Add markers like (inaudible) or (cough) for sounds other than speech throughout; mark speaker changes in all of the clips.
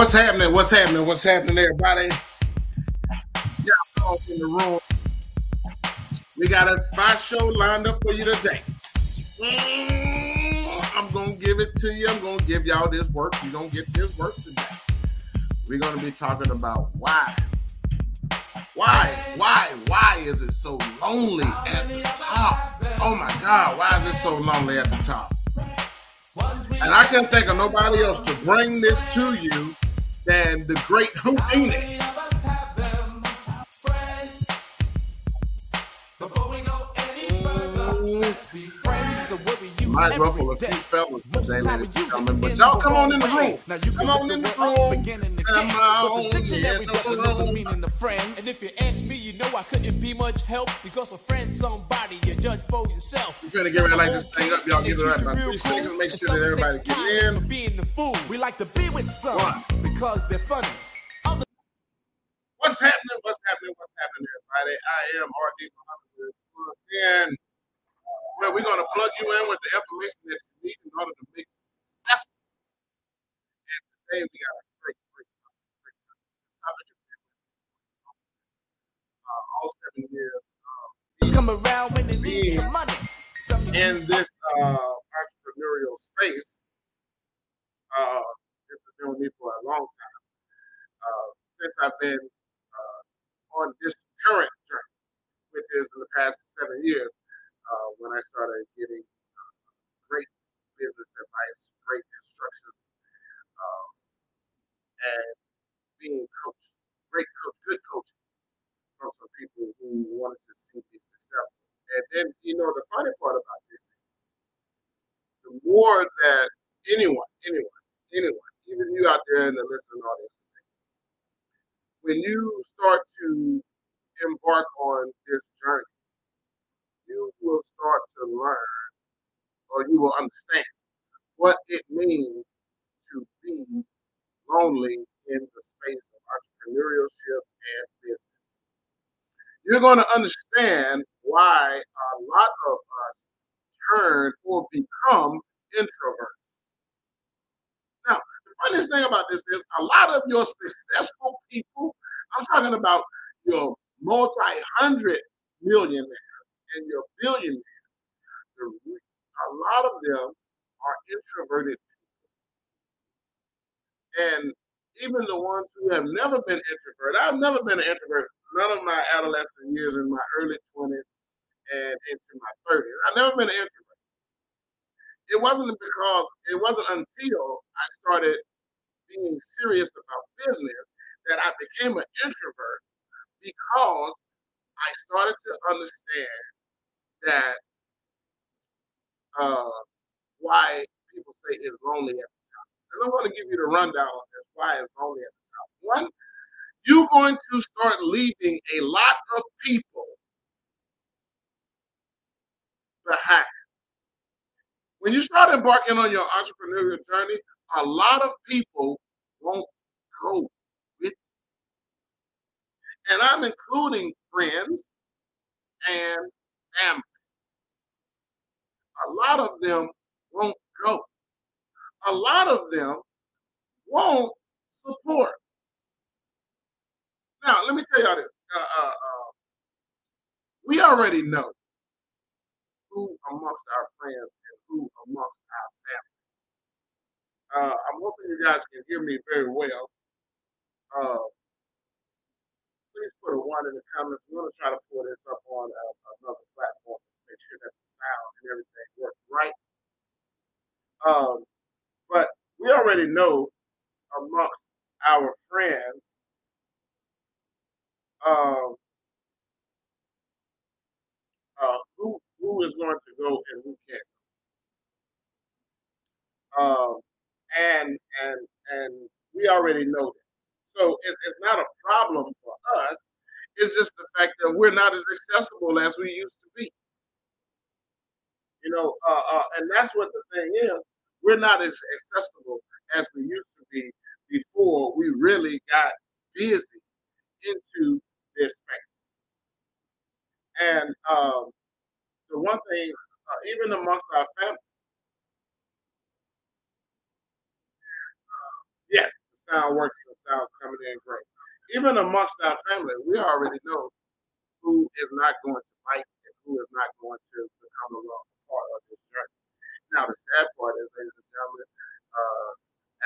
Speaker 1: What's happening? What's happening? What's happening, everybody? Yeah, in the room. We got a fire show lined up for you today. Mm, I'm gonna give it to you. I'm gonna give y'all this work. You're gonna get this work today. We're gonna be talking about why. Why? Why? Why is it so lonely at the top? Oh my God, why is it so lonely at the top? And I can't think of nobody else to bring this to you than the great Houdini. Might ruffle a few fellas today, ladies and gentlemen, but y'all come on in the room. Come on in the room. Come on in the room.
Speaker 2: And if you ask me, you know I couldn't be much help because a friend, somebody, you judge for yourself.
Speaker 1: We're gonna get ready like this thing up, y'all. Give it right about three seconds. Make sure that everybody get in.
Speaker 2: Being the fool, we like to be with some because they're funny.
Speaker 1: What's happening? What's happening? What's happening, everybody? I am RD Muhammad. And well, we're going to plug you in with the information that you need in order to make it successful. And today we got a great, great topic. Great topic. Uh, all seven years.
Speaker 2: Um, come around when they need some money.
Speaker 1: In this uh, entrepreneurial space, uh, this has been with me for a long time. Uh, since I've been uh, on this current journey, which is in the past seven years, uh, when I started getting uh, great business advice, great instructions, um, and being coached, great coach, good coaching from some people who wanted to see me successful. And then, you know, the funny part about this is the more that anyone, anyone, anyone, even you out there in the listening audience, when you start to embark on this journey, you will start to learn or you will understand what it means to be lonely in the space of entrepreneurship and business. You're going to understand why a lot of us turn or become introverts. Now, the funniest thing about this is a lot of your successful people, I'm talking about your multi hundred millionaires and your billionaires, a lot of them are introverted And even the ones who have never been introverted, I've never been an introvert. None of my adolescent years in my early 20s and into my 30s. I've never been an introvert. It wasn't because, it wasn't until I started being serious about business that I became an introvert because I started to understand that uh, why people say it's lonely at the top. And I'm going to give you the rundown on this, why it's lonely at the top. One, you're going to start leaving a lot of people behind. When you start embarking on your entrepreneurial journey, a lot of people won't go with you. And I'm including friends and family a lot of them won't go. A lot of them won't support. Now, let me tell y'all this. Uh, uh, uh, we already know who amongst our friends and who amongst our family. Uh, I'm hoping you guys can hear me very well. Uh, please put a one in the comments. We're going to try to pull this up on uh, another platform make sure that sound and everything works right. Um, but we already know amongst our friends um, uh, who who is going to go and who can't. Um, and and and we already know that. So it, it's not a problem for us. It's just the fact that we're not as accessible as we used to. You know, uh, uh, and that's what the thing is. We're not as accessible as we used to be before we really got busy into this space. And um, the one thing, uh, even amongst our family, uh, yes, the sound works and sounds coming in great. Even amongst our family, we already know who is not going to fight and who is not going to become a part of this journey. Now, the sad part is, ladies and gentlemen, uh,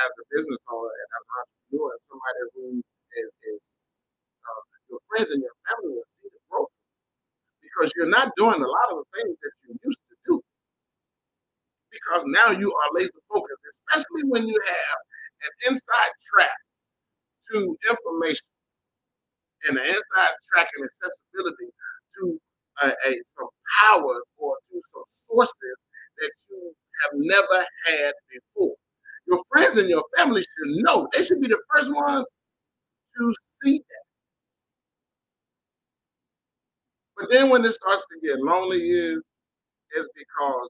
Speaker 1: as a business owner and as an entrepreneur, somebody who is, is uh, your friends and your family will see the growth because you're not doing a lot of the things that you used to do. Because now you are laser focused, especially when you have an inside track to information and an inside track and accessibility to a, a some powers or to some sources that you have never had before. Your friends and your family should know. They should be the first ones to see that. But then when it starts to get lonely is is because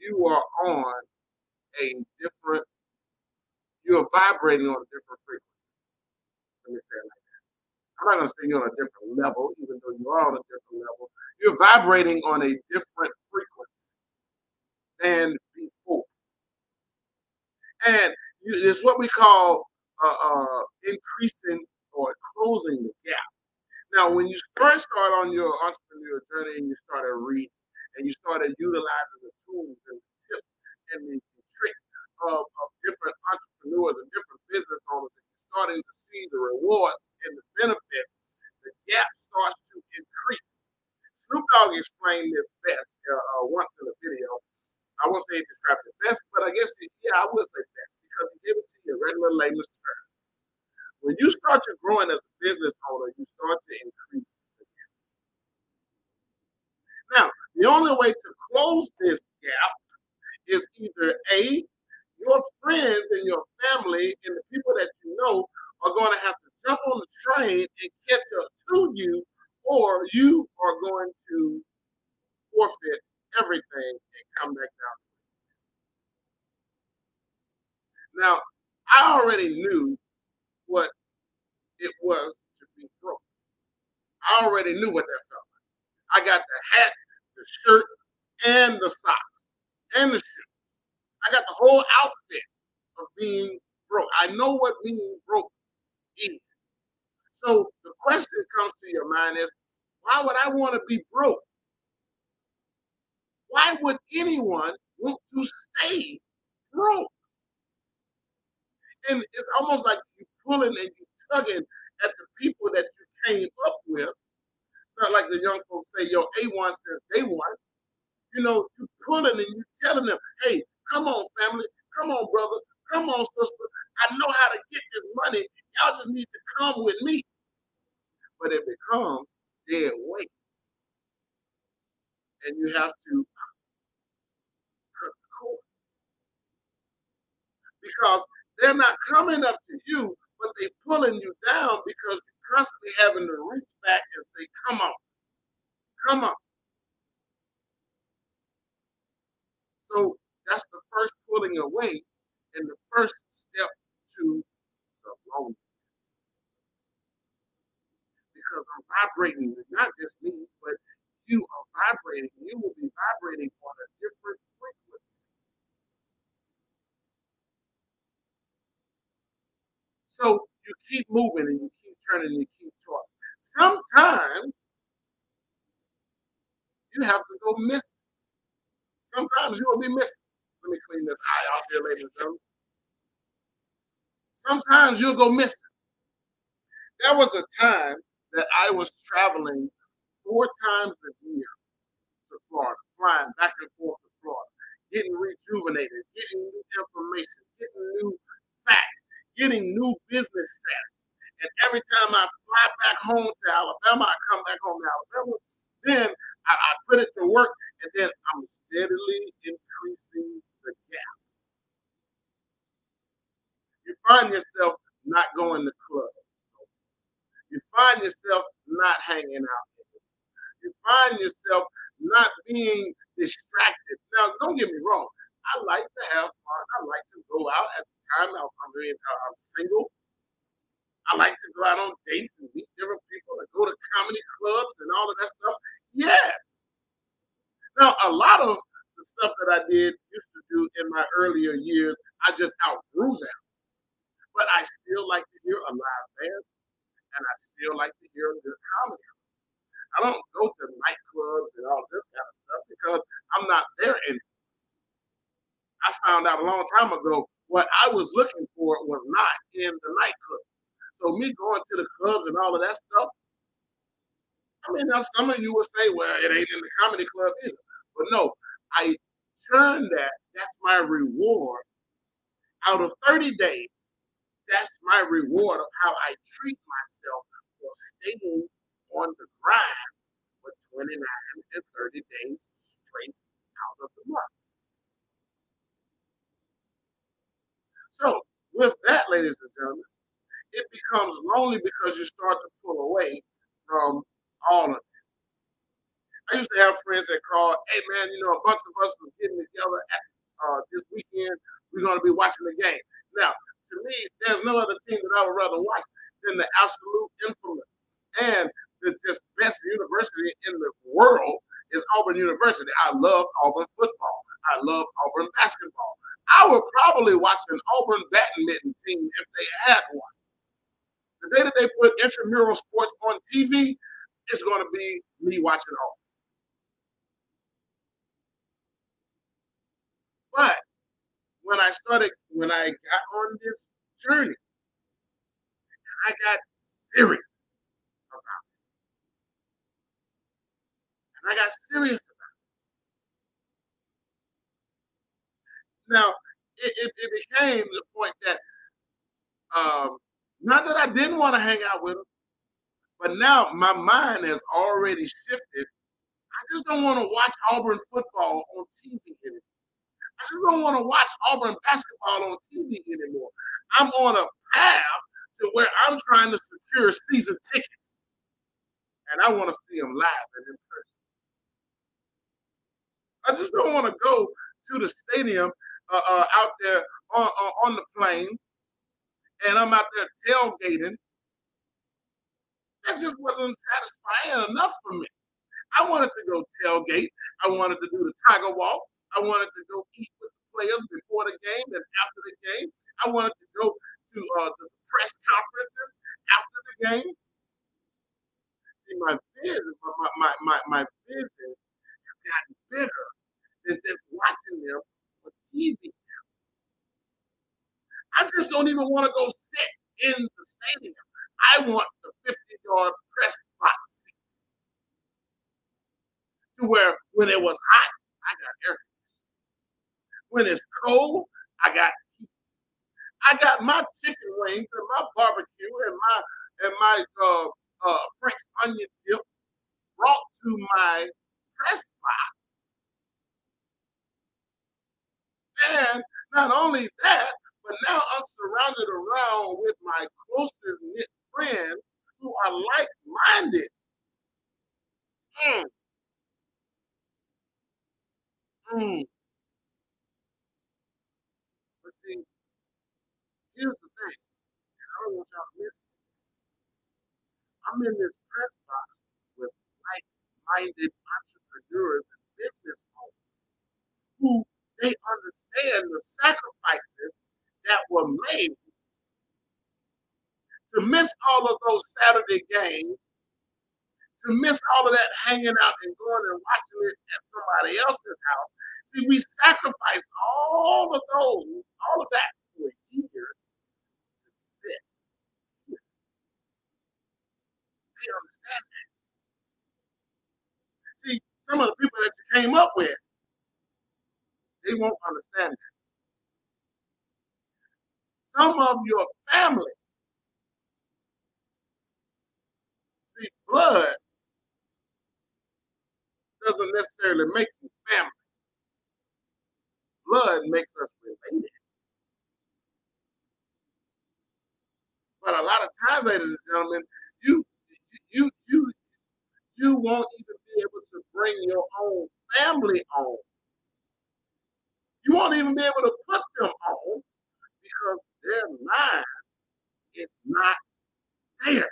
Speaker 1: you are on a different, you're vibrating on a different frequency. Let me say it like that. I'm not gonna say you're on a different level, even though you are on a different level. You're vibrating on a different frequency than before. And it's what we call uh, uh, increasing or closing the gap. Now, when you first start on your entrepreneurial journey and you started reading and you started utilizing the tools and the tips and the, the tricks of, of, different entrepreneurs and different business owners, and you're starting to see the rewards and the benefits, the gap starts to increase. Snoop Dogg explained this best uh, uh, once in a video. I won't say he described it best, but I guess, yeah, I would say best because he gave it to you in regular layman's terms. When you start to growing as a business owner, you start to increase. Now, the only way to close this gap is either A, your friends and your family and the people that you know are going to have to jump on the train and catch up to you, or you are going to forfeit everything and come back down. Now, I already knew what it was to be broke. I already knew what that felt like. I got the hat, the shirt, and the socks, and the shoes. I got the whole outfit of being broke. I know what being broke is. So the question comes to your mind is, why would I want to be broke? Why would anyone want to stay broke? And it's almost like you pulling and you tugging at the people that you came up with. It's not like the young folks say, yo, A1 says they want. You know, you pulling and you telling them, hey, come on, family, come on, brother, come on, sister. I know how to get this money. Y'all just need to come with me. But it becomes dead weight. And you have to cut the cord. Because they're not coming up to you but they're pulling you down because you're constantly having to reach back and say, come on, come on. So that's the first pulling away and the first step to the loneliness. Because I'm vibrating, not just me, but you are vibrating. You will be vibrating on a different frequency. So you keep moving and you keep turning and you keep talking. Sometimes you have to go miss. Sometimes you will be missing. Let me clean this eye off here, ladies and gentlemen. Sometimes you'll go missing. There was a time that I was traveling four times a year to Florida, flying back and forth to Florida, getting rejuvenated, getting new information, getting new facts, getting new business strategies. And every time I fly back home to Alabama, I come back home to Alabama, then I, I put it to work, and then I'm steadily increasing the gap. You find yourself not going to clubs. You find yourself not hanging out. You find yourself not being distracted. Now, don't get me wrong. I like to have fun. I like to go out at the time. I'm, uh, I'm single. I like to go out on dates and meet different people and go to comedy clubs and all of that stuff. Yes. Now, a lot of the stuff that I did used to do in my earlier years, I just outgrew them. but I still like to hear a live band, and I still like to hear a good comedy. I don't go to nightclubs and all this kind of stuff because I'm not there anymore. I found out a long time ago what I was looking for was not in the nightclub. So me going to the clubs and all of that stuff, I mean, now some of you will say, well, it ain't in the comedy club either. But no, I turned that, that's my reward. Out of 30 days, that's my reward of how I treat myself staying on the grind for 29 and 30 days straight out of the month. So, with that, ladies and gentlemen, it becomes lonely because you start to pull away from all of it. I used to have friends that called, hey man, you know, a bunch of us was getting together at, uh, this weekend. We're going to be watching the game. Now, to me, there's no other team that I would rather watch than the absolute infamous and the just best university in the world is Auburn University. I love Auburn football. I love Auburn basketball. I would probably watch an Auburn badminton team if they had one. The day that they put intramural sports on TV, it's going to be me watching Auburn. But when I started, when I got on this journey, I got serious about it. And I got serious Now, it, it, it became the point that um, not that I didn't want to hang out with him, but now my mind has already shifted. I just don't want to watch Auburn football on TV anymore. I just don't want to watch Auburn basketball on TV anymore. I'm on a path to where I'm trying to secure season tickets. And I want to see them live and in person. I just don't want to go to the stadium uh, uh, out there on, on, on the plains, and I'm out there tailgating. That just wasn't satisfying enough for me. I wanted to go tailgate. I wanted to do the tiger walk. I wanted to go eat with the players before the game and after the game. I wanted to go to uh, the press conferences after the game. See, my vision, my, my, my, my vision has gotten bigger than just watching them or teasing them. I just don't even want to go sit in the stadium. I want the 50 yard press box seats to where when it was hot, I got air. When it's cold, I got. I got my chicken wings and my barbecue and my and my uh, uh, French onion dip brought to my press box And not only that, but now I'm surrounded around with my closest knit friends who are like minded. Mm. Mm. But see, here's the thing, and I don't want y'all to miss this. I'm in this press box with like minded entrepreneurs and business owners who they understand the sacrifices that were made to miss all of those Saturday games, to miss all of that hanging out and going and watching it at somebody else's house. See, we sacrificed all of those, all of that for years to sit here. Understand that. See, some of the people that you came up with they won't understand that. Some of your family, see, blood doesn't necessarily make you family. Blood makes us related. But a lot of times, ladies and gentlemen, you you you you won't even be able to bring your own family on you won't even be able to put them on because their mind is not there.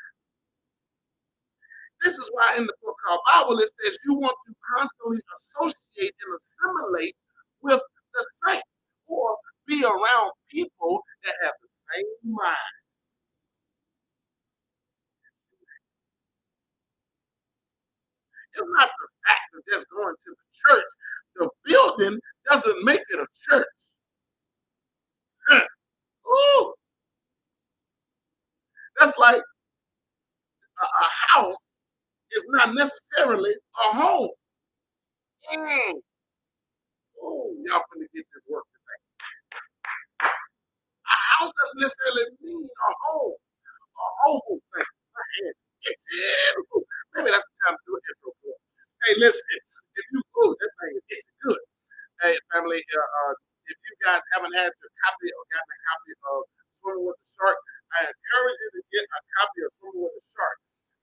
Speaker 1: This is why in the book called Bible it says you want to constantly associate and assimilate with the saints or be around people that have the same mind. It's not the fact of just going to the church. The building doesn't make it a church. Ooh. That's like a, a, house is not necessarily a home. Mm. Oh, y'all gonna get this work today. A house doesn't necessarily mean a home. A home thing. (laughs) Maybe that's the time to do an intro for. Hey, listen, if you cool, that thing is good. Hey, family, uh, uh, if you guys haven't had your copy or gotten a copy of Swimming with the Shark, I encourage you to get a copy of Swimming with the Shark.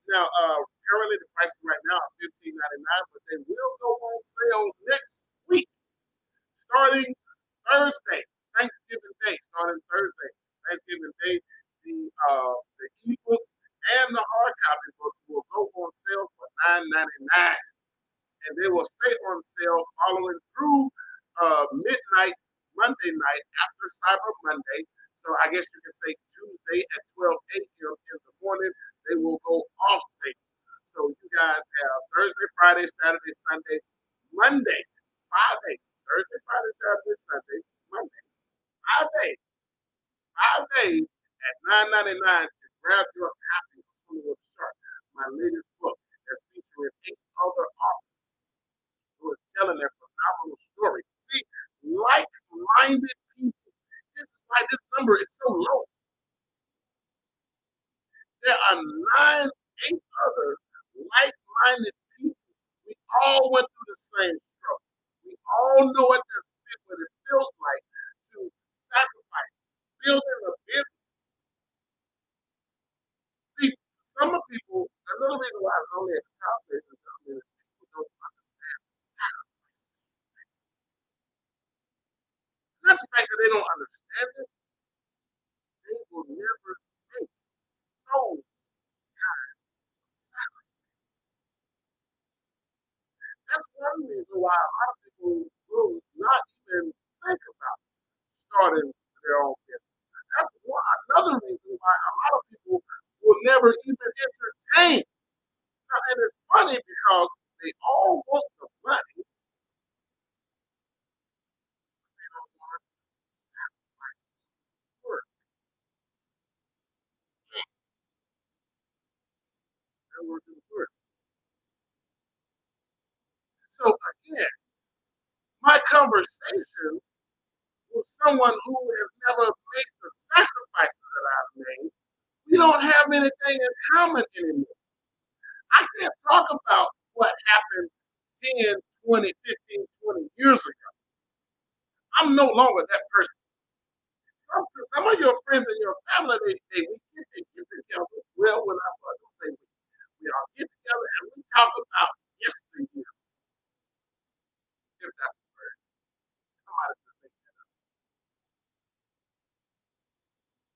Speaker 1: Now, uh, currently the prices right now ninety nine, but they will go on sale next week, starting Thursday, Thanksgiving Day, starting Thursday, Thanksgiving Day. The uh, the ebooks and the hard copy books will go on sale for $9.99. and they will stay on sale following through uh, midnight Monday night after Cyber Monday. So I guess you can say Tuesday at 12 a.m. in the morning, they will go off sale. So you guys have Thursday, Friday, Saturday, Sunday, Monday, I'm no longer that person. Some, some of your friends and your family, they, they, we get, they get together. Well, when I was we, all get together and we talk about yesterday if that's the word.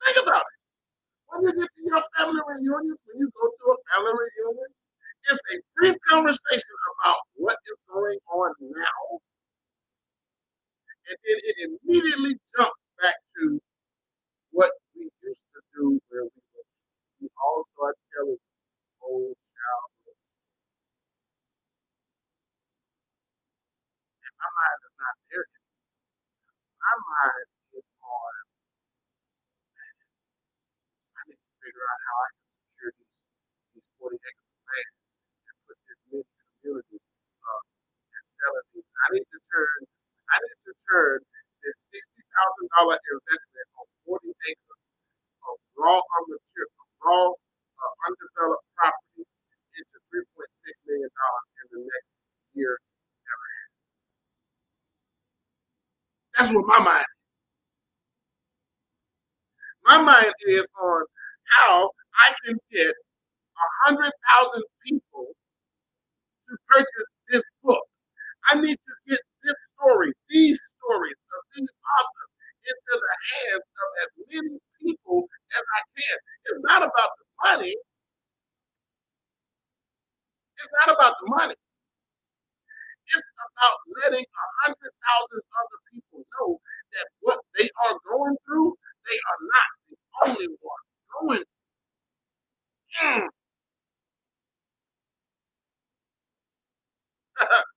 Speaker 1: Think about it. When you get to your family reunions, when you go to a family reunion, it's a brief conversation about what is going on now. And then it immediately jumps back to what we used to do where we were. We all start telling old childhood. And my mind is not there yet. My mind is on, I need to figure out how I can secure these, these 40 acres of land and put this mini community uh, and sell it. I need to turn, I need to turn this $60,000 investment on 40 acres of raw unmaterial, raw uh, undeveloped property into $3.6 million in the next year That's what my mind is. My mind is on how I can get a hundred thousand people to purchase this book. I need to get this story, these stories of these authors into the hands of as many people as I can. It's not about the money. It's not about the money. It's about letting a hundred thousand other people know that what they are going through, they are not the only ones going. Through. Mm. (laughs)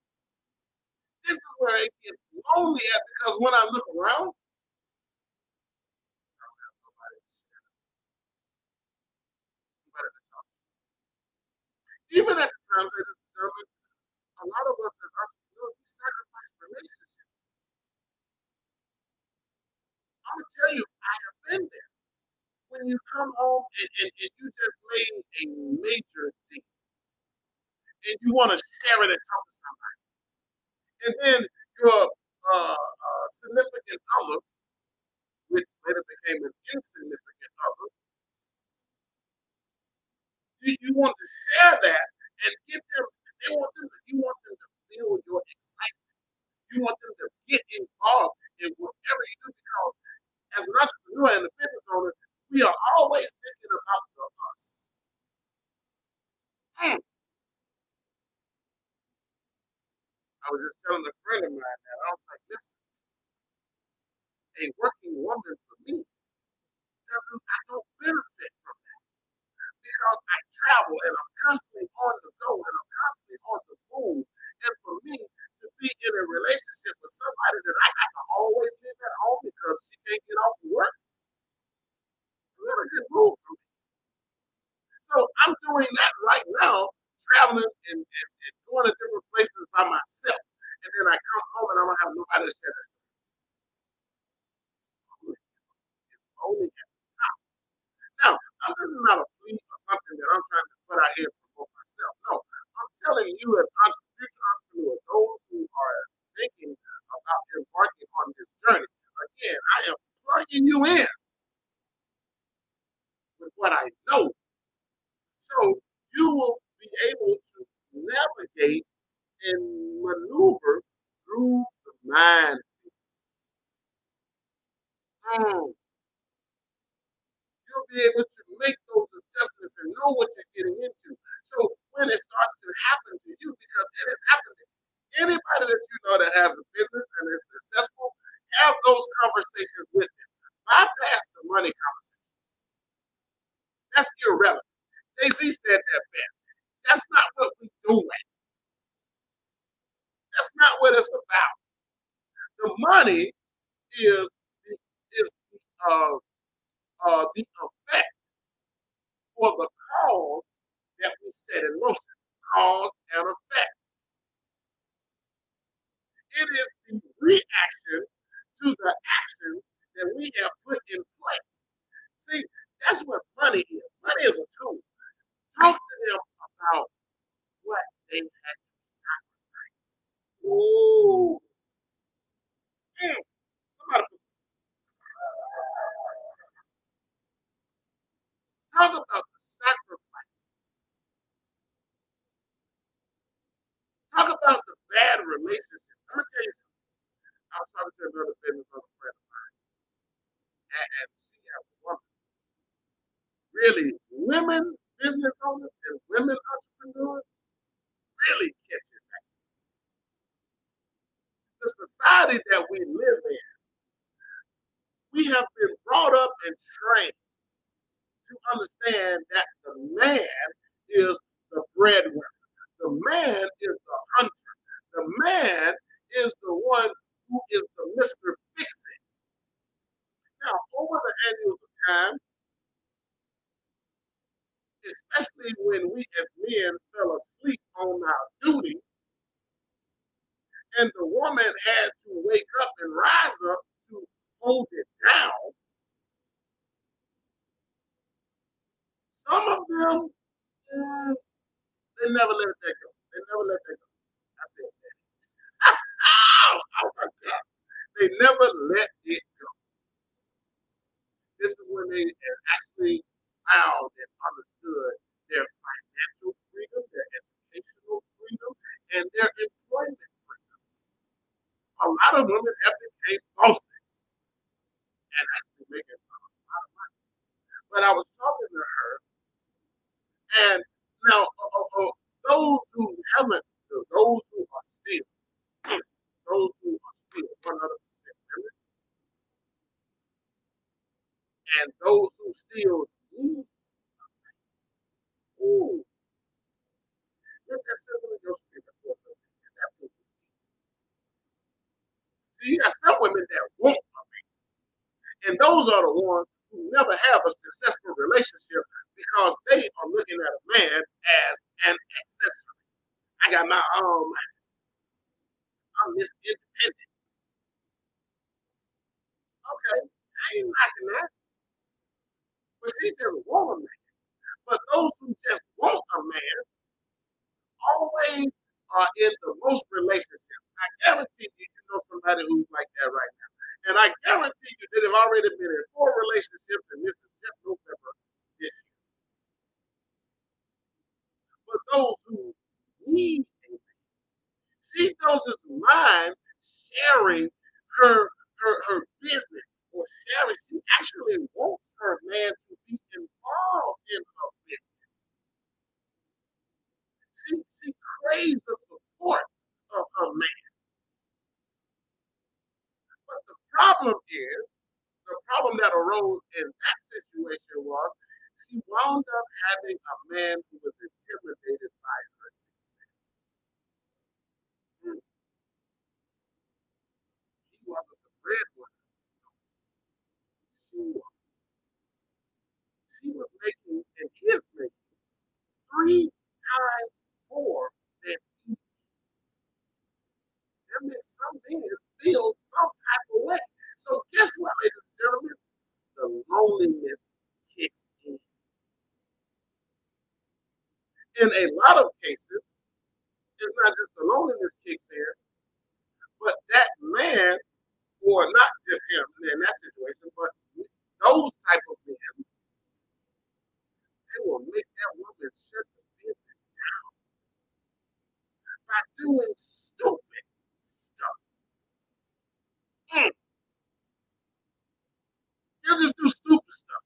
Speaker 1: around, I don't have lonely to share it. Nobody to talk to. Even at the times, and gentlemen, a lot of us as entrepreneurs, we sacrifice relationships. I'm gonna tell you, I have been there. When you come home and, and, and you just made a major thing, and you want to share it and talk and then your uh, uh, significant other, which later became an insignificant other, you, you want to share that and give them. They want them. To, you want them to feel your excitement. You want them to get involved in whatever you do because as an entrepreneur and a business owner, we are always thinking about the us. Mm. I was just telling a friend of mine that I was like, listen, a working woman for me doesn't, I don't benefit from that because I travel and I'm constantly on the go and I'm constantly on the move. And for me to be in a relationship with somebody that I got to always live at home because she can't get off of work, is not a good move for me. So I'm doing that right now, traveling and, and going to different places by myself. And then I come home and I don't have nobody to share that. It's only at the top. Now, uh, this is not a plea or something that I'm trying to put out here promote myself. No, I'm telling you as entrepreneurs, those who are thinking about embarking on this journey, again, I am plugging you in with what I know. So you will be able to navigate and maneuver through the mind. Mm. You'll be able to make those adjustments and know what you're getting into. So when it starts to happen to you, because it has happened to anybody that you know that has a business and is successful, have those conversations with them. Bypass the money conversation. That's irrelevant. Jay Z said that best. That's not what we're doing. That's not what it's about. The money is is uh, uh, the effect for the cause that we set in motion. Cause and effect. It is the reaction to the actions that we have put in place. See, that's what money is. Money is a tool. Talk to them about what they had to sacrifice. Ooh. Mm. Talk about the sacrifice. Talk about the bad relationships. I'm gonna tell you something. I was talking to another business owner friend of mine, and, she as a woman, really women business owners and women entrepreneurs really catch it. The society that we live in, we have been brought up and trained to understand that the man is the breadwinner. The man is the hunter. The man is the one who is the Mr. Fix It. Now, over the annual time, especially when we as men fell asleep on our duty, and the woman had to wake up and rise up to hold it down, some of them, mm, they never let that go. They never let that go. I said that. oh, (laughs) oh my God. They never let it go. This is when they actually found and understood their financial freedom, their educational freedom, and their employment freedom. A lot of women have become bosses and actually making a lot of money. But I was talking to her, and now uh, uh, uh, those who haven't, those who are still, (clears throat) those who are still 100% women, and those who still need, ooh, let that sizzle in your for. That's what we See, you got some women that want a man. And those are the ones who never have a successful relationship because they are looking at a man as an accessory. I got my own I'm this independent. Okay, I ain't knocking that. But she just want a man. But those who just want a man always are in the most relationships. I guarantee you, you know somebody who's like that right now. And I guarantee you that have already been in four relationships, and this is just November this year. But those who need a man, she doesn't mind sharing her her her business or sharing. She actually wants her man to be involved in her. She she craves the support of her man. But the problem is, the problem that arose in that situation was she wound up having a man who was intimidated by her success. Hmm. He wasn't the breadwinner. She was. She was making and is making three times than he. That makes some men feel some type of way. So guess what, ladies and gentlemen? The loneliness kicks in. In a lot of cases, it's not just the loneliness kicks in, but that man, or not just him in that situation, but those type of men, they will make that woman shut by doing stupid stuff. Mm. They'll just do stupid stuff.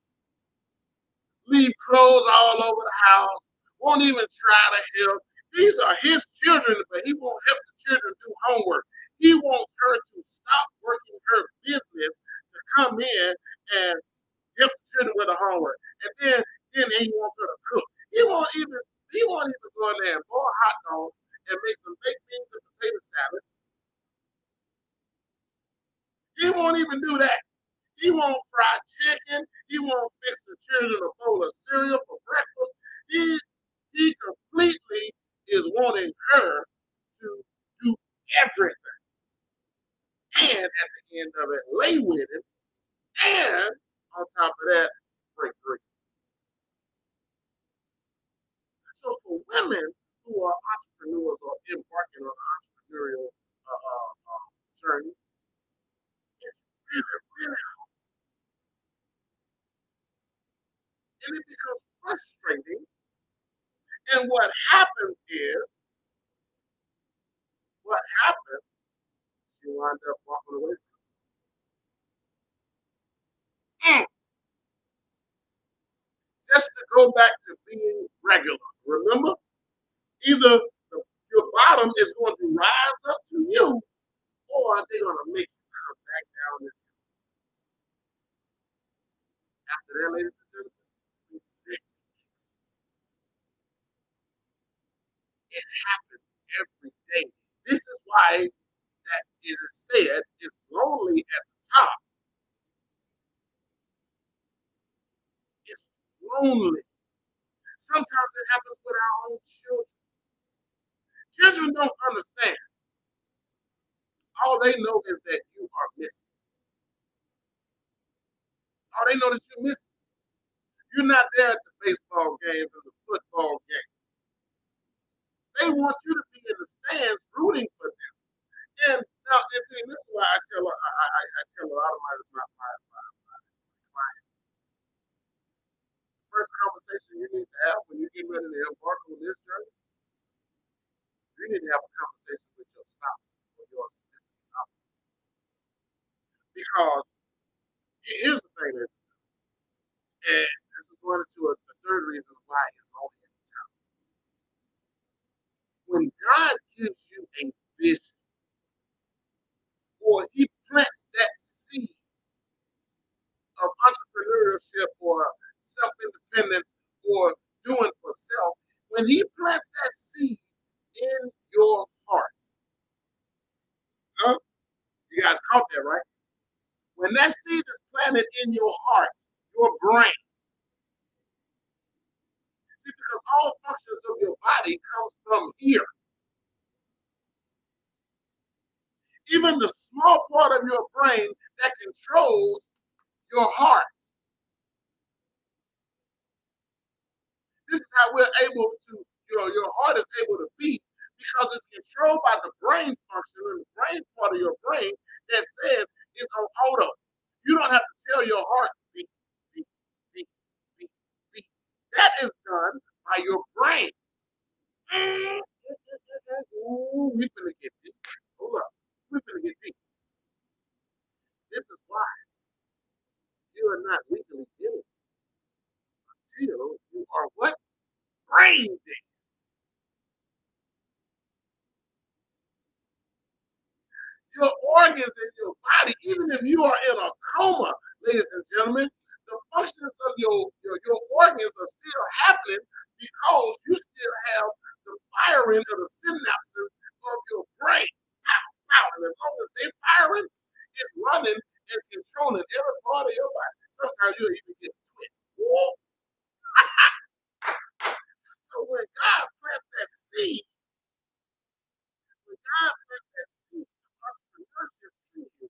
Speaker 1: Leave clothes all over the house. Won't even try to help. These are his children, but he won't help the children do homework. He wants her to stop working her business to come in and help the children with the homework. And then, then he wants her to cook. He won't even he won't even go in there and boil hot dogs and make some baked beans and potato salad. He won't even do that. He won't fry chicken. He won't fix the children a bowl of cereal for breakfast. He he completely is wanting her to do everything. And at the end of it, lay with him. And on top of that, break free. So for women who are or embarking on an entrepreneurial uh, uh, uh, journey, it's really, really hard. And it becomes frustrating. And what happens is, what happens, you wind up walking away from it. Mm. Just to go back to being regular. Remember? Either the, your bottom is going to rise up to you, or they're going to make you come back down. After that, ladies and gentlemen, It happens every day. This is why that it is said it's lonely at the top. It's lonely. Sometimes it happens with our own children. Children don't understand. All they know is that you are missing. All they know is you're missing. You're not there at the baseball games or the football games. They want you to be in the stands rooting for them. And now, and see, this is why I tell I, I, I tell a lot of my my, my, my, clients. First conversation you need to have when you get ready to embark on this journey, you need to have a conversation with your spouse or your significant other. Because here's the thing and this is going into a, a third reason why it's only at the. When God gives you a vision, or He plants that seed of entrepreneurship or self independence or doing for self, when He plants that seed in your heart, huh? You guys caught that, right? When that seed is planted in your heart, your brain, see, because all functions of your body comes from here. Even the small part of your brain that controls your heart. This is how we're able to, your, your heart is able to beat because it's controlled by the brain function and the brain part of your brain that says it's on auto. You don't have to tell your heart beat. That is done by your brain. Ooh, we're gonna get deep. Hold up. we're gonna get deep. This is why you are not legally dead until you are what? Brain dead. Your organs in your body, even if you are in a coma, ladies and gentlemen, the functions of your, your, your organs are still happening because you still have the firing of the synapses of your brain. And as long as they're firing, it's running and controlling every part of your body. Sometimes you'll even get twitched. (laughs) so when God plants that seed, when God plants that seed of entrepreneurship in you,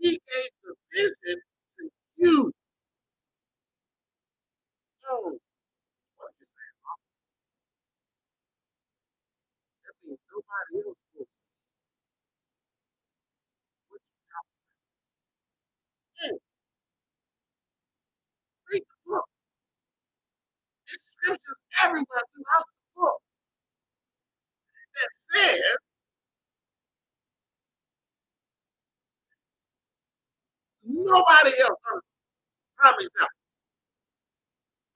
Speaker 1: He gave the vision to you. Oh, what you saying? Mom? That means nobody else will see what you talk about. Hey, read the book. There's scriptures everywhere throughout the book that says nobody else. understands. Prime example,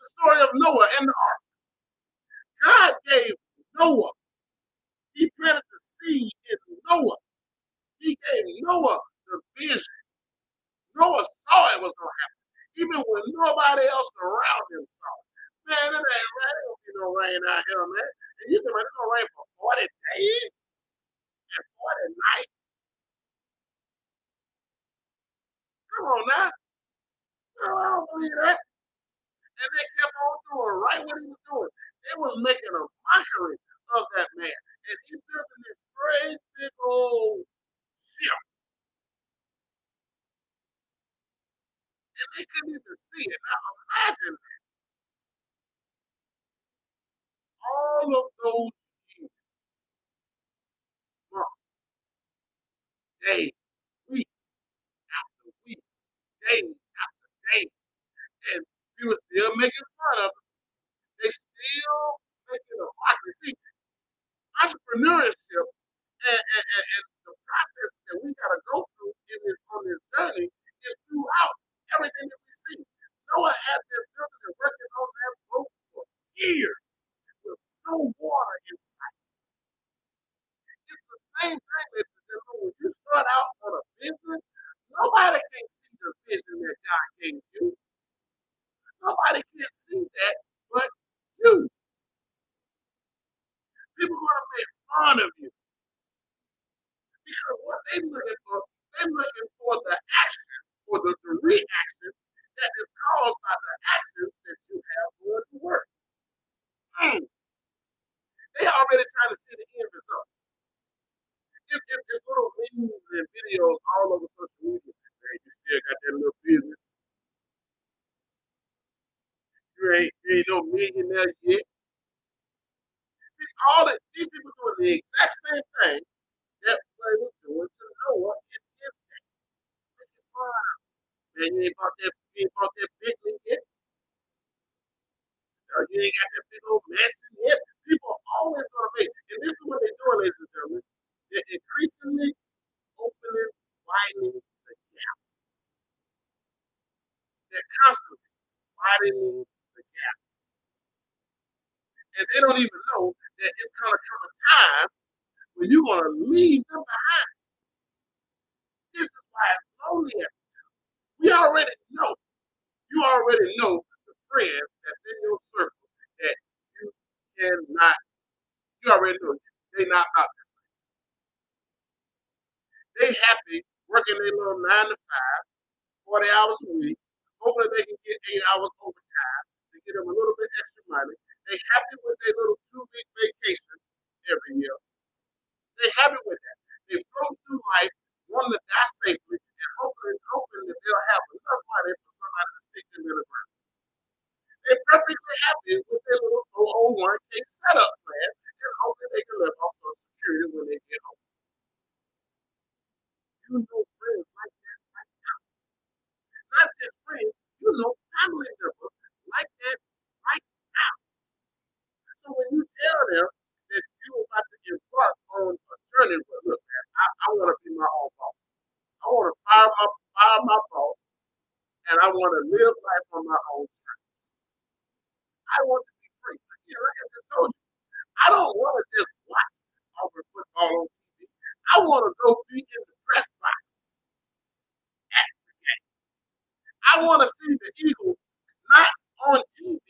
Speaker 1: the story of Noah and the ark. God gave Noah, he planted the seed in Noah. He gave Noah the vision. Noah saw it was going to happen, even when nobody else around him saw it. Man, it ain't rain. It don't be no rain out here, man. And you think it's going to rain for 40 days and 40 nights? Come on now. No, I don't believe that. And they kept on doing right what he was doing. They was making a mockery of that man. And he built this great big old ship. And they couldn't even see it. Now imagine all of those years, weeks, days after days. And we were still making fun of it. They still making a mockery. See, entrepreneurship and, and, and, and the process that we gotta go through in this on this journey is throughout everything that we see. Noah had been building and working on that boat for years with no water in sight. It's the same thing that when you start out on a business, nobody can the vision that God gave you. Nobody can see that but you. People are gonna make fun of you because what they're looking for, they're looking for the action or the, the reaction that is caused by the actions that you have going to work. Mm. They already trying to see the end result. It's, it's, it's little memes and videos all over social media. Man, you still got that little business. You ain't, you ain't no millionaire yet. See, all the these people doing the exact same thing that they was doing to Noah in his day. Of. Man, you ain't bought that, you ain't bought that Bentley yet. Or you ain't got that big old mansion yet. People are always gonna make, and this is what they're doing, ladies and gentlemen. They're increasingly opening, widening the gap. They're constantly widening the gap. And they don't even know that it's gonna come a time when you're gonna leave them behind. This is why it's lonely. We already know. You already know the friends that's in your circle that you cannot. You already know they not about this. They happy working their little nine to five, 40 hours a week. Hopefully they can get eight hours overtime to get them a little bit extra money. They happy with their little two week vacation every year. They happy with that. They float through life, wanting to die safely, and hoping, hoping that they'll have enough money for somebody to stick them in the ground. They're perfectly happy with their little 401k setup plan and hoping they can live off Social Security when they get home. You know friends like that right now. Not just friends, you know family members like that right now. So when you tell them that you're about to embark on a journey, well, look, man, I, I want to be my own boss. I want to fire my fire my boss, and I want to live life on my own terms. I want to be free. Again, like I just told you, I don't want to just watch Auburn football on TV. I want to go be in the press box at the game. I want to see the Eagles not on TV.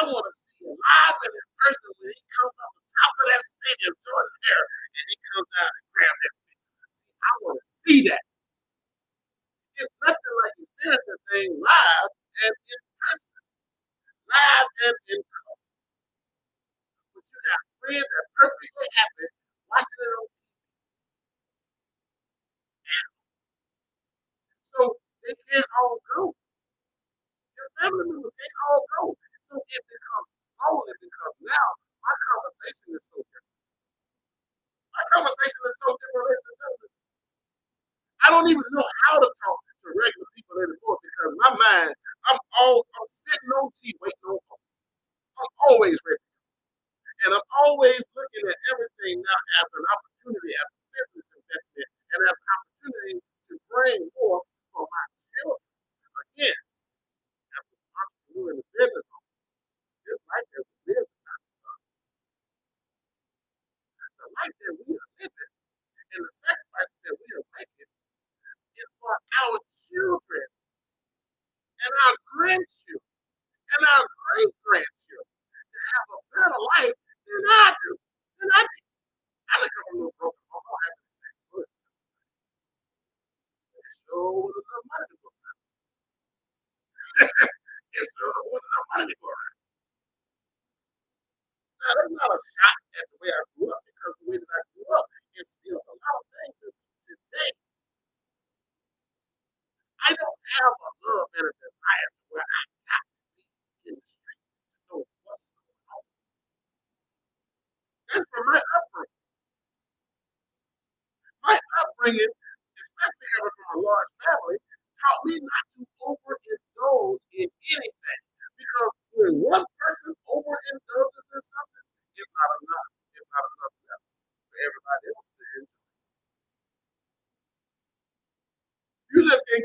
Speaker 1: I want to see him live and in person when he comes off the top of that stadium, Jordan Hare, and he comes down and grab that. I want to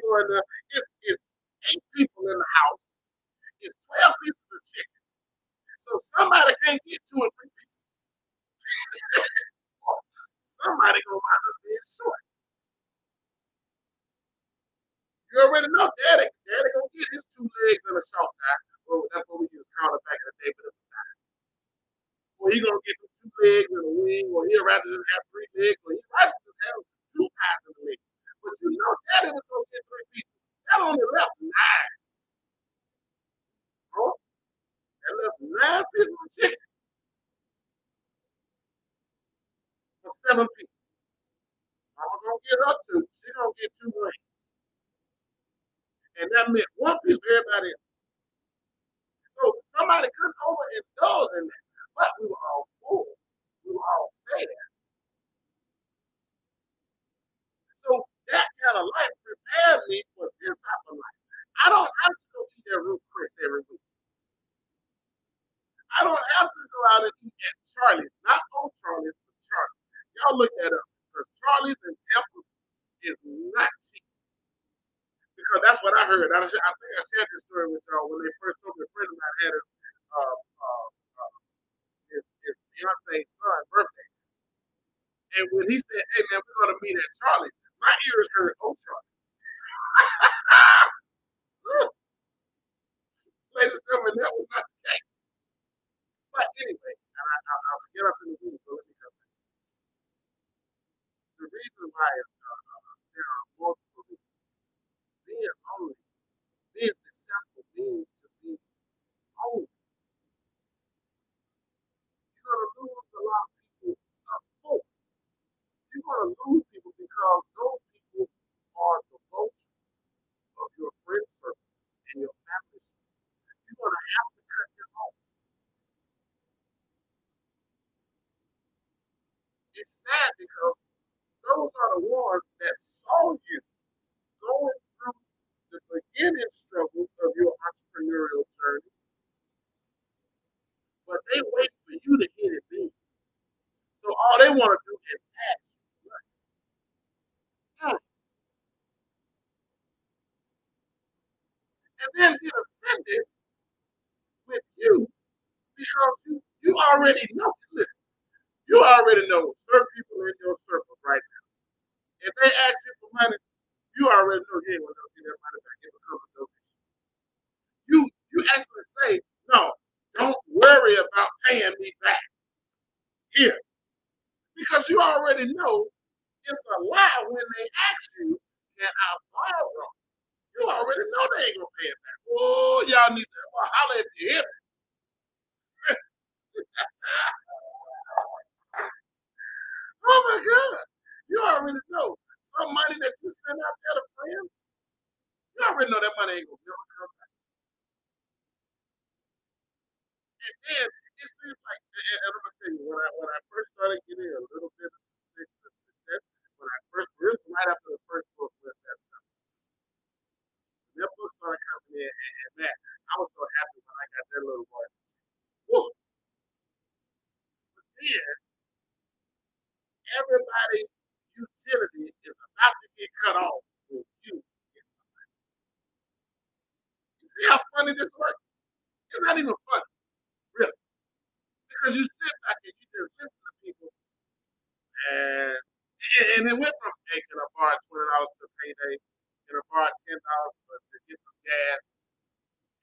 Speaker 1: Can't in there. It's, it's eight people in the house. It's 12 pieces of chicken. So somebody can't get two or three pieces. (laughs) somebody gonna wind up being short. You already know daddy, daddy gonna get his two legs and a short tie. Well, that's what we used to call it back in the day, but it's tie. Or he gonna get the two legs and a wing, or he'd rather just have three legs, or he'd rather just have two ties and a leg. But you know daddy was gonna get three pieces. That only left nine. Bro, that left nine pieces of chicken for seven people. Mama gonna get up to, she gonna get two wings. And that meant one piece for everybody else. So somebody couldn't overindulge in that. But we were all full. We were all fed. So that kind of life prepared me for this type of life. I don't have to go eat at Ruth Chris every week. I don't have to go out and eat at Charlie's. Not on Charlie's, but Charlie's. Y'all look that up. Because Charlie's in Temple is not cheap. Because that's what I heard. I, I think I shared this story with y'all when they first told me a friend of mine had his, uh, uh, uh, his, his fiance's son birthday. And when he said, hey man, we're going to meet at Charlie's, my ears hurt. Oh, Ladies and gentlemen, that was not the case. But anyway, and I, I, I'll get up in the room, so let me come back. The reason why is uh, uh, there are multiple reasons. Being lonely, being successful means to be lonely. You're going to lose a lot of people of hope. You're going to lose because those people are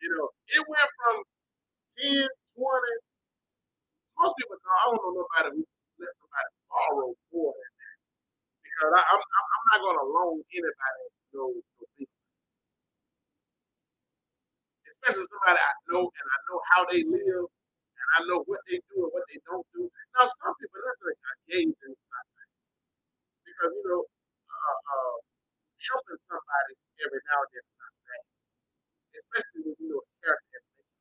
Speaker 1: You know, it went from 10, 20. Most people know I don't know nobody who let somebody borrow more than that. Because I, I'm I'm I'm not gonna loan anybody no, no. Especially somebody I know and I know how they live and I know what they do and what they don't do. Now some people that's like a gauge in something. Because you know, uh, uh, helping somebody every now and then is not bad. Especially when you know character information.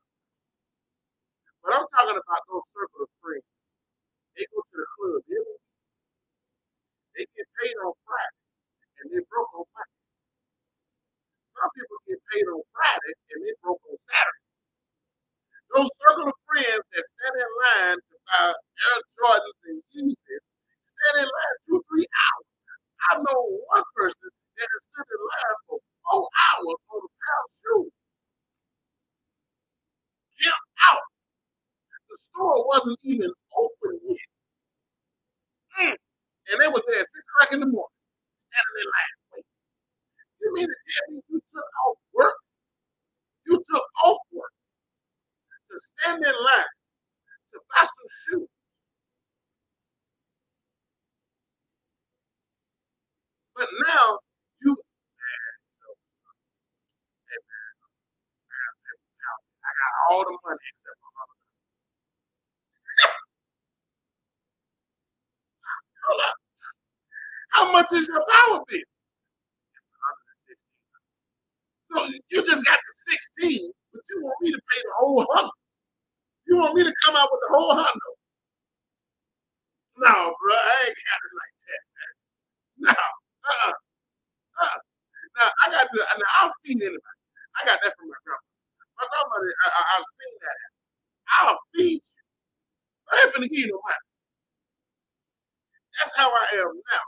Speaker 1: But I'm talking about those circle of friends. They go to the club week. They get paid on Friday and they broke on Monday. Some people get paid on Friday and they broke on Saturday. Those circle of friends that stand in line to buy Air Jordans and Yeezys stand in line two, three hours. I know one person that has stood in line for four hours on a pair of shoes. Out. The store wasn't even open yet. Mm. And they was there at six o'clock in the morning, standing in line. You mean to tell me you took off work? You took off work to stand in line to buy some shoes. But now you, man, hey, man, I got all the money except for Hold up. How much is your power bill? It's 116. So you just got the 16, but you want me to pay the whole hundred. You want me to come out with the whole hundred. No, bro, I ain't got it like that. Man. No. Uh-uh. Uh-uh. Now I got to now I'll feed anybody. I got that from my grandma. My grandmother, I, I, I've seen that. I'll feed you. I ain't finna give you no money. That's how I am now.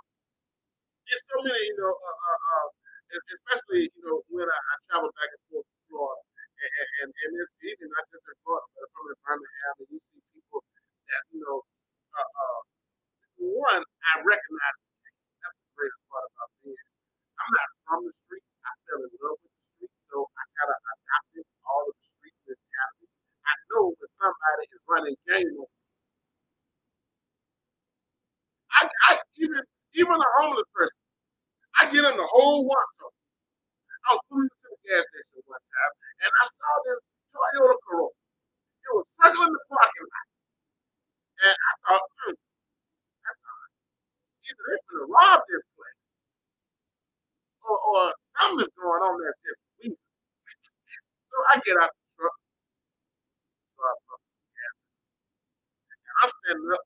Speaker 1: There's so many, you know, uh, uh, uh, especially, you know, when I, I travel back and forth to Florida, and, and, and, it's even not just in Florida, but I'm in Birmingham, and you see people that, you know, uh, uh, one, I recognize that's the greatest part about being. I'm not from the streets. I fell in love with the streets, so I kind of when somebody is running game on I, I even even a homeless person, I get in the whole once. I was going to the gas station one time, and I saw this Toyota Corolla. It was circling the parking lot, and I thought, hmm, that's not either they're going to rob this place, or, or something's going on there. Just so I get out I'm standing up.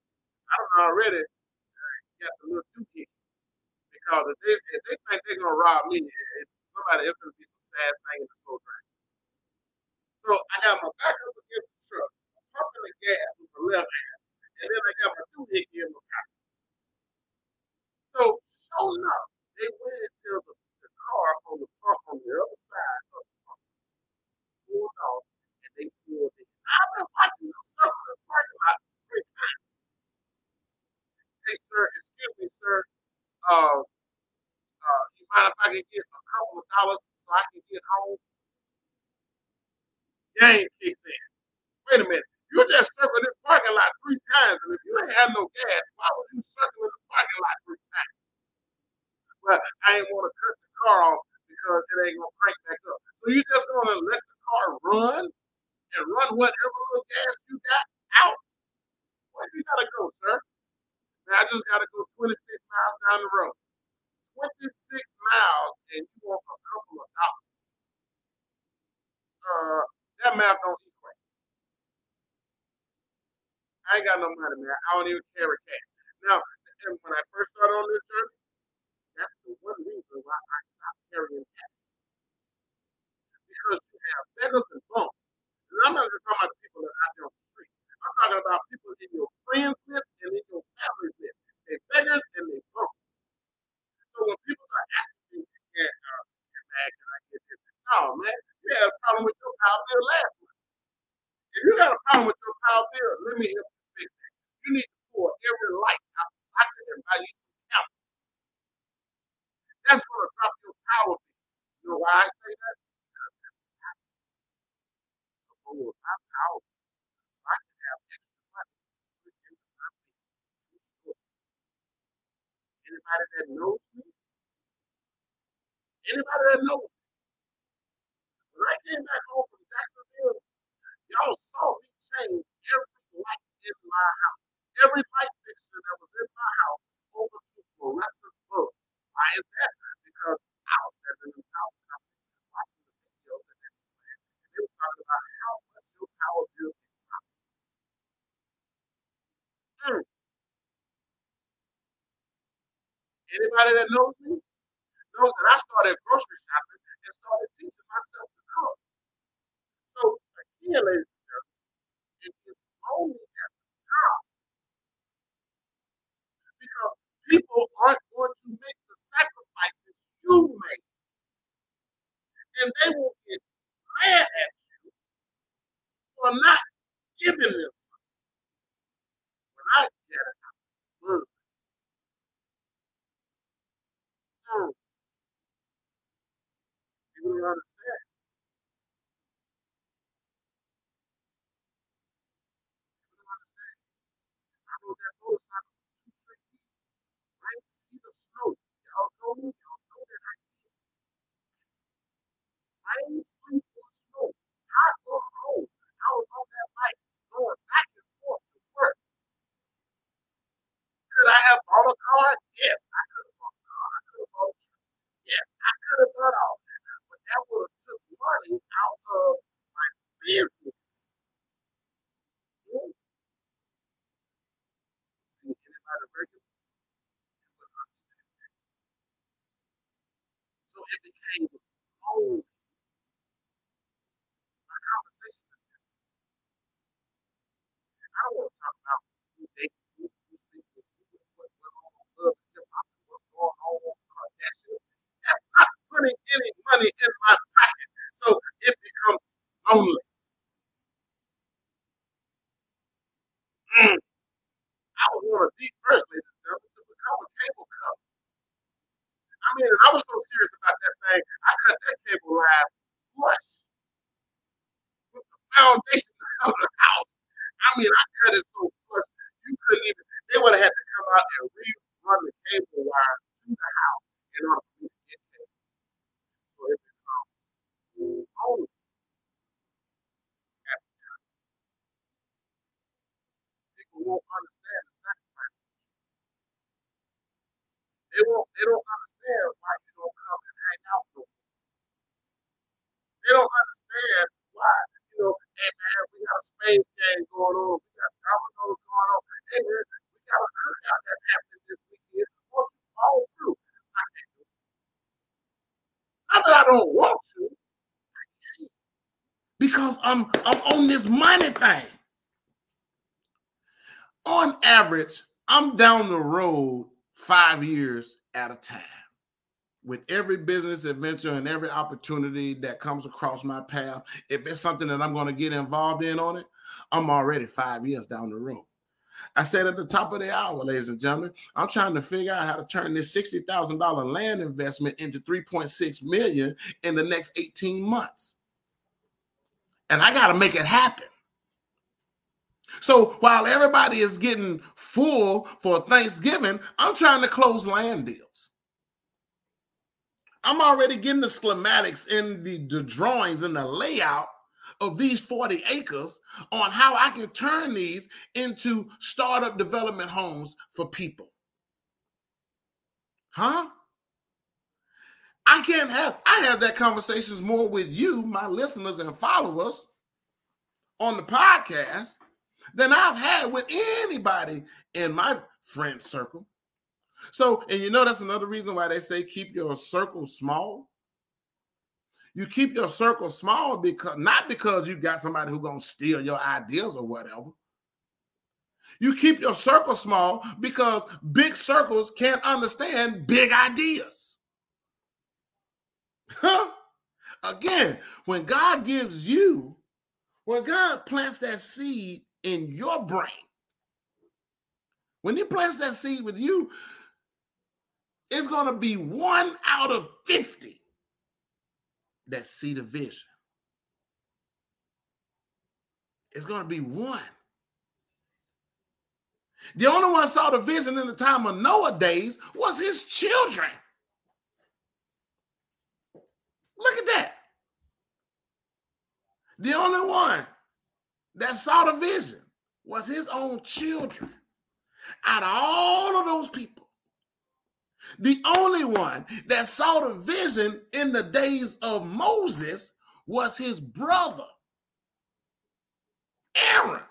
Speaker 1: I don't know already uh, got the little dookie because if they, if they think they're gonna rob me, somebody else gonna be some sad thing in the slow train. So I got my back up against the truck, pumping the gas with the left hand, and then I got my doohickey in my pocket. So sure enough, they waited till the, the car on the pump on the other side of the pump pulled off and they pulled in. I've been watching them circle the parking lot three times. Hey sir, excuse me, sir. Uh, uh, you mind if I can get a couple of dollars so I can get home? Game kicks in. Wait a minute. You just circled this parking lot three times, and if you ain't had no gas, why would you circle the parking lot three times? But I ain't want to cut the car off because it ain't gonna crank back up. So you just gonna let the car run and run whatever little gas you got out? Where you gotta go, sir? Just gotta go 26 miles down the road. 26 miles and you want a couple of dollars. Uh, that math don't equate. I ain't got no money, man. I don't even carry cash. Now, and when I first started on this journey, that's the one reason why I stopped carrying cash. Because you have beggars and bums. And I'm not just talking about the people that are out there on the street. I'm talking about people in your friends list and in your family list. They beggars and they bums. So when people start asking me, yeah, uh, man, can I get this? No, man, you had a problem with your power bill last month. If you got a problem with your power bill, let me help you fix that. You need to pull every light out the socket and buy you some count. That's going to drop your power bill. You know why I say that? Because that's the whole my power bill. So I can have extra money to put into my business. Anybody that knows me, anybody that knows me, when I came back home from Jacksonville, y'all saw me change every light in my house. Every light fixture that was in my house over to fluorescent bulbs. Why is that? Because I was standing in the house company watching the videos that they were playing, and they were talking about how much your power bill can drop. Mm. Anybody that knows me knows that I started grocery shopping and started teaching myself to cook. So again, ladies and gentlemen, it is only at the top because people aren't going to make the sacrifices you make, and they will get mad at you for not giving them something. When I get it, people don't understand. I. I didn't I. I sleep on snow. Hot or cold. I was on that bike going back and forth to work. Could I have bought a car? Yes, I could have bought a car. I could have bought a truck. Yes, I could have done all that. But that would have took money out of my business. Hmm? See, anybody regular, would understand that. So it became home. My conversation is I don't want putting any money in my pocket. So it becomes lonely. Mm. I was one of the first, ladies and gentlemen, to become a cable company. I mean, and I was so serious about that thing, I cut that cable line flush with the foundation (laughs) of the house. I mean, I cut it so flush, you couldn't even, they would have had to come out and rerun the cable wire to the house in order to get cable. So it becomes time. People won't understand the sacrifice. They won't, they don't understand why you don't come and hang out no more. They don't understand why you know. Hey man, we got a spade game going on. We got dominoes going on. Hey, man, we got a cookout that's happening this weekend. Won't you follow through? I can't do it. Not that I don't want to. I can't. Because I'm I'm on this money thing. On average, I'm down the road five years at a time with every business adventure and every opportunity that comes across my path, if it's something that I'm going to get involved in on it, I'm already five years down the road. I said at the top of the hour, ladies and gentlemen, I'm trying to figure out how to turn this $60,000 land investment into 3.6 million in the next 18 months. And I got to make it happen. So while everybody is getting full for Thanksgiving, I'm trying to close land deals. I'm already getting the schematics in the, the drawings and the layout of these 40 acres on how I can turn these into startup development homes for people. Huh? I can't have I have that conversations more with you, my listeners and followers on the podcast than I've had with anybody in my friend circle. So, and you know, that's another reason why they say keep your circle small. You keep your circle small because not because you got somebody who's gonna steal your ideas or whatever. You keep your circle small because big circles can't understand big ideas. Huh? Again, when God gives you, when God plants that seed in your brain, when He plants that seed with you, it's going to be one out of 50 that see the vision. It's going to be one. The only one saw the vision in the time of Noah days was his children. Look at that. The only one that saw the vision was his own children. Out of all of those people, the only one that saw the vision in the days of Moses was his brother, Aaron.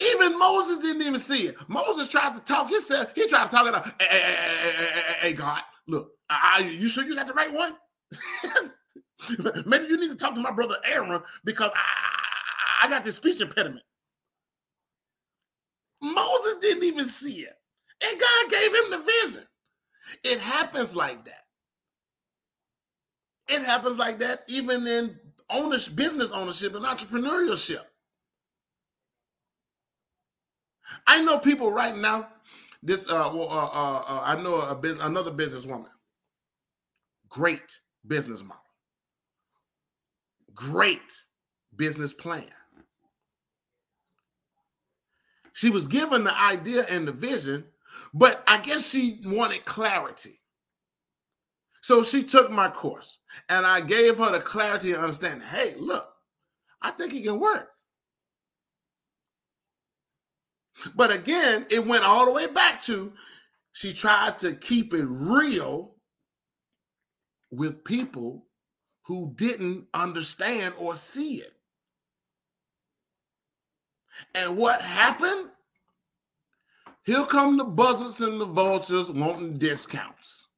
Speaker 1: Even Moses didn't even see it. Moses tried to talk himself. He tried to talk it up. Hey, hey, hey, hey, hey God, look, You sure you got the right one? (laughs) Maybe you need to talk to my brother Aaron because I, I got this speech impediment. Moses didn't even see it. And God gave him the vision. It happens like that. It happens like that even in ownership, business ownership and entrepreneurship. I know people right now. This uh, well, uh, uh, uh I know a business, another businesswoman. Great business model. Great business plan. She was given the idea and the vision, but I guess she wanted clarity. So she took my course and I gave her the clarity and understanding. Hey, look, I think it can work. But again, it went all the way back to she tried to keep it real with people who didn't understand or see it. And what happened? Here come the buzzards and the vultures wanting discounts.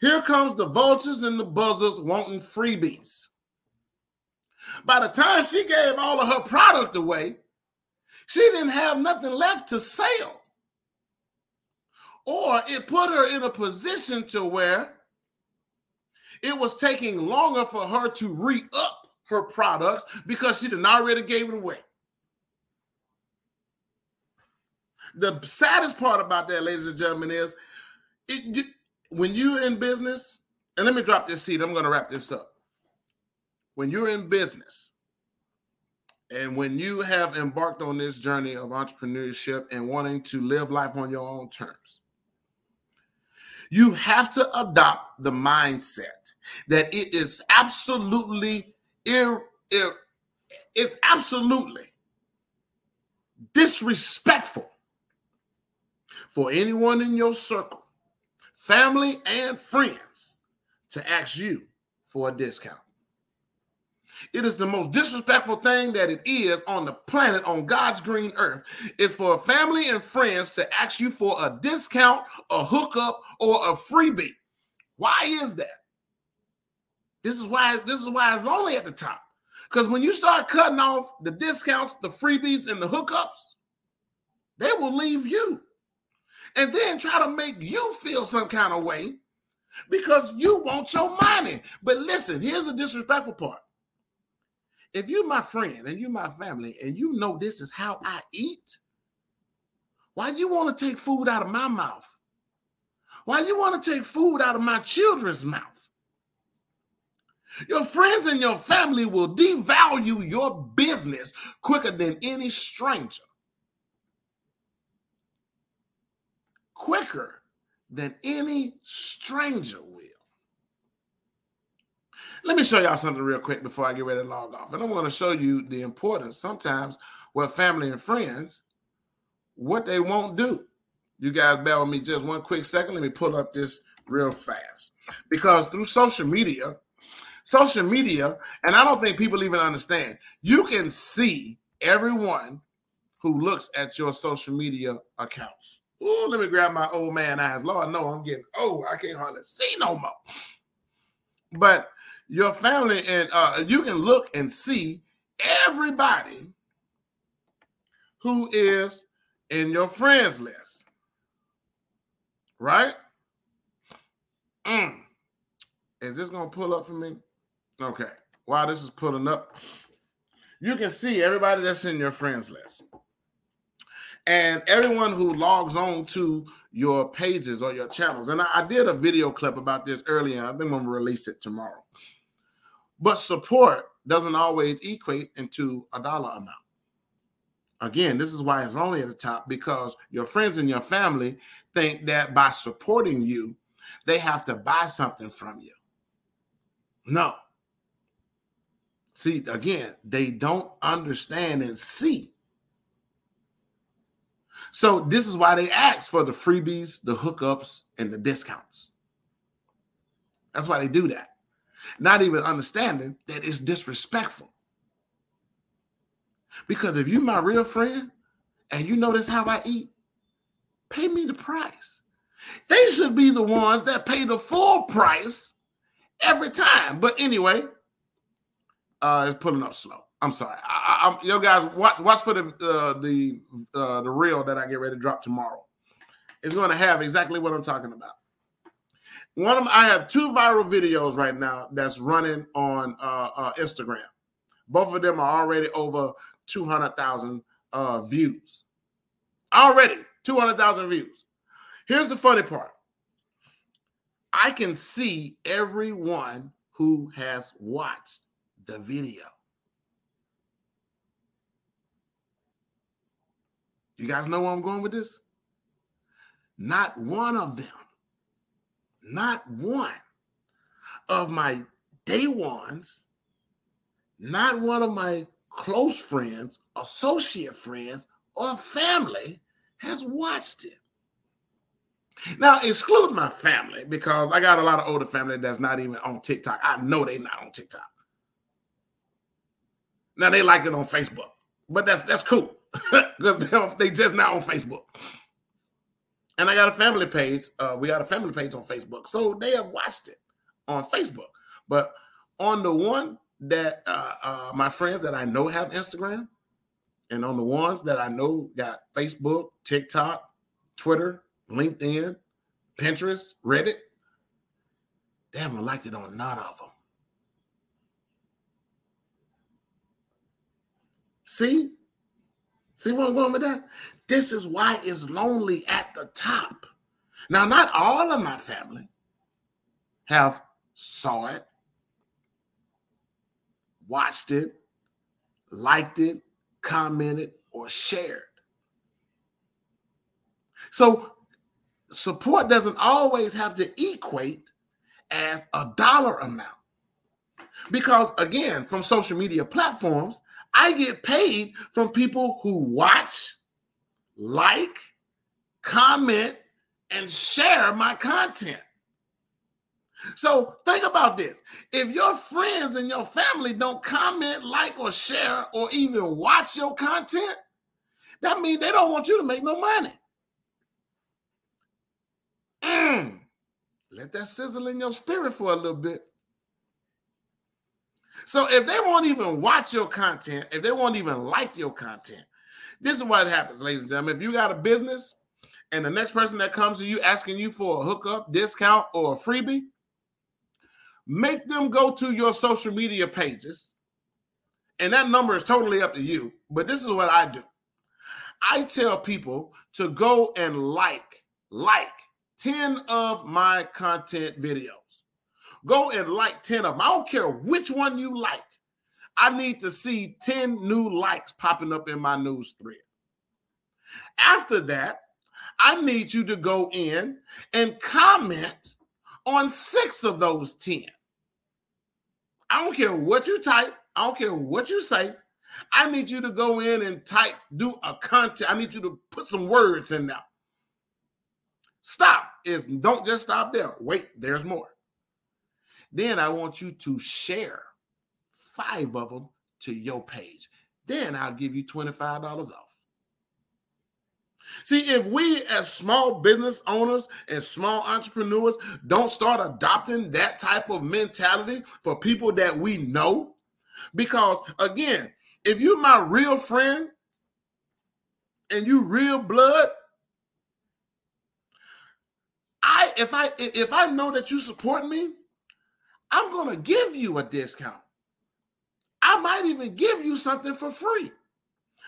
Speaker 1: Here comes the vultures and the buzzards wanting freebies. By the time she gave all of her product away, she didn't have nothing left to sell. Or it put her in a position to where it was taking longer for her to re up her products because she did not already gave it away. The saddest part about that, ladies and gentlemen, is it, when you're in business, and let me drop this seed, I'm going to wrap this up. When you're in business, and when you have embarked on this journey of entrepreneurship and wanting to live life on your own terms, you have to adopt the mindset that it is absolutely ir, ir, it's absolutely disrespectful for anyone in your circle, family and friends, to ask you for a discount. It is the most disrespectful thing that it is on the planet, on God's green earth, is for a family and friends to ask you for a discount, a hookup, or a freebie. Why is that? This is why this is why it's only at the top. Because when you start cutting off the discounts, the freebies, and the hookups, they will leave you. And then try to make you feel some kind of way because you want your money. But listen, here's the disrespectful part. If you're my friend and you're my family and you know this is how I eat, why do you want to take food out of my mouth? Why do you want to take food out of my children's mouth? Your friends and your family will devalue your business quicker than any stranger. Quicker than any stranger will. Let me show y'all something real quick before I get ready to log off. And I want to show you the importance sometimes with family and friends, what they won't do. You guys bear with me just one quick second. Let me pull up this real fast. Because through social media, social media, and I don't think people even understand, you can see everyone who looks at your social media accounts. Oh, let me grab my old man eyes. Lord, no, I'm getting old. I can't hardly see no more. But your family and uh, you can look and see everybody who is in your friends list, right? Mm. Is this gonna pull up for me? Okay. While this is pulling up, you can see everybody that's in your friends list. And everyone who logs on to your pages or your channels. And I, I did a video clip about this earlier. I think I'm gonna release it tomorrow. But support doesn't always equate into a dollar amount. Again, this is why it's only at the top because your friends and your family think that by supporting you, they have to buy something from you. No. See, again, they don't understand and see. So, this is why they ask for the freebies, the hookups, and the discounts. That's why they do that not even understanding that it's disrespectful. Because if you're my real friend and you notice how I eat, pay me the price. They should be the ones that pay the full price every time. But anyway, uh, it's pulling up slow. I'm sorry. I, I, yo guys, watch watch for the uh, the uh, the reel that I get ready to drop tomorrow. It's going to have exactly what I'm talking about. One of them, I have two viral videos right now that's running on uh, uh, Instagram. Both of them are already over 200,000 uh, views. Already 200,000 views. Here's the funny part I can see everyone who has watched the video. You guys know where I'm going with this? Not one of them not one of my day ones, not one of my close friends, associate friends, or family has watched it. Now, exclude my family because I got a lot of older family that's not even on TikTok. I know they're not on TikTok. Now they like it on Facebook, but that's that's cool (laughs) because they, they just not on Facebook and I got a family page. Uh, we got a family page on Facebook, so they have watched it on Facebook. But on the one that uh, uh, my friends that I know have Instagram, and on the ones that I know got Facebook, TikTok, Twitter, LinkedIn, Pinterest, Reddit, they haven't liked it on none of them. See, See where I'm going with that? This is why it's lonely at the top. Now, not all of my family have saw it, watched it, liked it, commented, or shared. So support doesn't always have to equate as a dollar amount. Because again, from social media platforms, I get paid from people who watch, like, comment, and share my content. So think about this. If your friends and your family don't comment, like, or share, or even watch your content, that means they don't want you to make no money. Mm. Let that sizzle in your spirit for a little bit. So if they won't even watch your content, if they won't even like your content, this is what happens, ladies and gentlemen. If you got a business and the next person that comes to you asking you for a hookup, discount, or a freebie, make them go to your social media pages. And that number is totally up to you. But this is what I do I tell people to go and like, like 10 of my content videos. Go and like 10 of them. I don't care which one you like. I need to see 10 new likes popping up in my news thread. After that, I need you to go in and comment on six of those 10. I don't care what you type, I don't care what you say. I need you to go in and type, do a content. I need you to put some words in there. Stop is don't just stop there. Wait, there's more. Then I want you to share five of them to your page. Then I'll give you $25 off. See, if we as small business owners and small entrepreneurs don't start adopting that type of mentality for people that we know, because again, if you're my real friend and you real blood, I if I if I know that you support me, I'm gonna give you a discount. I might even give you something for free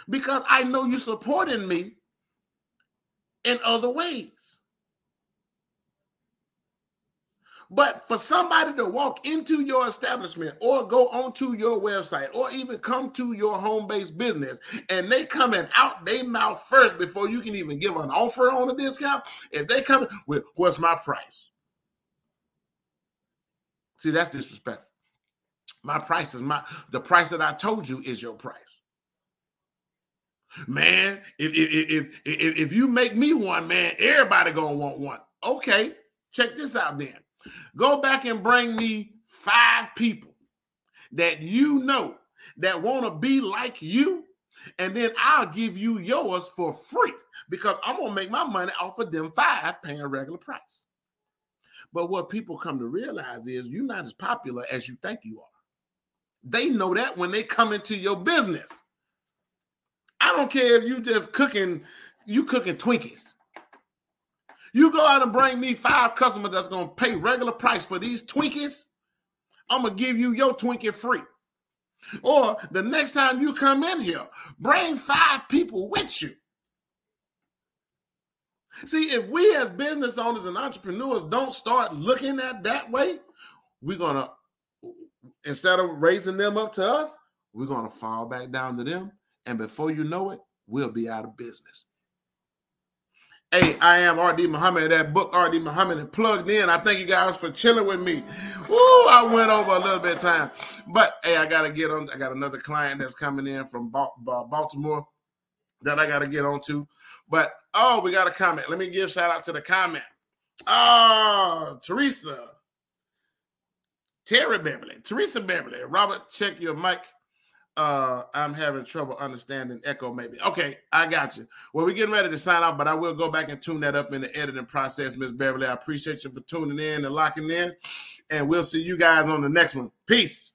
Speaker 1: because I know you're supporting me in other ways. But for somebody to walk into your establishment or go onto your website or even come to your home based business and they come coming out they mouth first before you can even give an offer on a discount, if they come with what's my price? See, that's disrespectful. My price is my the price that I told you is your price. Man, if if if if, if you make me one, man, everybody gonna want one. Okay, check this out then. Go back and bring me five people that you know that want to be like you, and then I'll give you yours for free because I'm gonna make my money off of them five paying regular price. But what people come to realize is you're not as popular as you think you are. They know that when they come into your business. I don't care if you just cooking, you cooking Twinkies. You go out and bring me five customers that's gonna pay regular price for these Twinkies. I'm gonna give you your Twinkie free. Or the next time you come in here, bring five people with you. See, if we as business owners and entrepreneurs don't start looking at that way, we're gonna instead of raising them up to us, we're gonna fall back down to them, and before you know it, we'll be out of business. Hey, I am RD Muhammad. That book, RD Muhammad, and plugged in. I thank you guys for chilling with me. Woo, I went over a little bit of time. But hey, I gotta get on. I got another client that's coming in from Baltimore that I gotta get on to. But oh, we got a comment. Let me give shout out to the comment. Oh, Teresa. Terry Beverly. Teresa Beverly. Robert, check your mic uh i'm having trouble understanding echo maybe okay i got you well we're getting ready to sign off but i will go back and tune that up in the editing process miss beverly i appreciate you for tuning in and locking in and we'll see you guys on the next one peace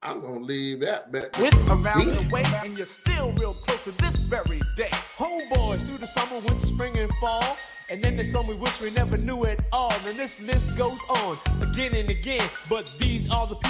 Speaker 1: I'm gonna leave that back.
Speaker 2: With around the way, and you're still real close to this very day. Homeboys through the summer, winter, spring, and fall. And then there's some we wish we never knew at all. And this list goes on again and again. But these are the people.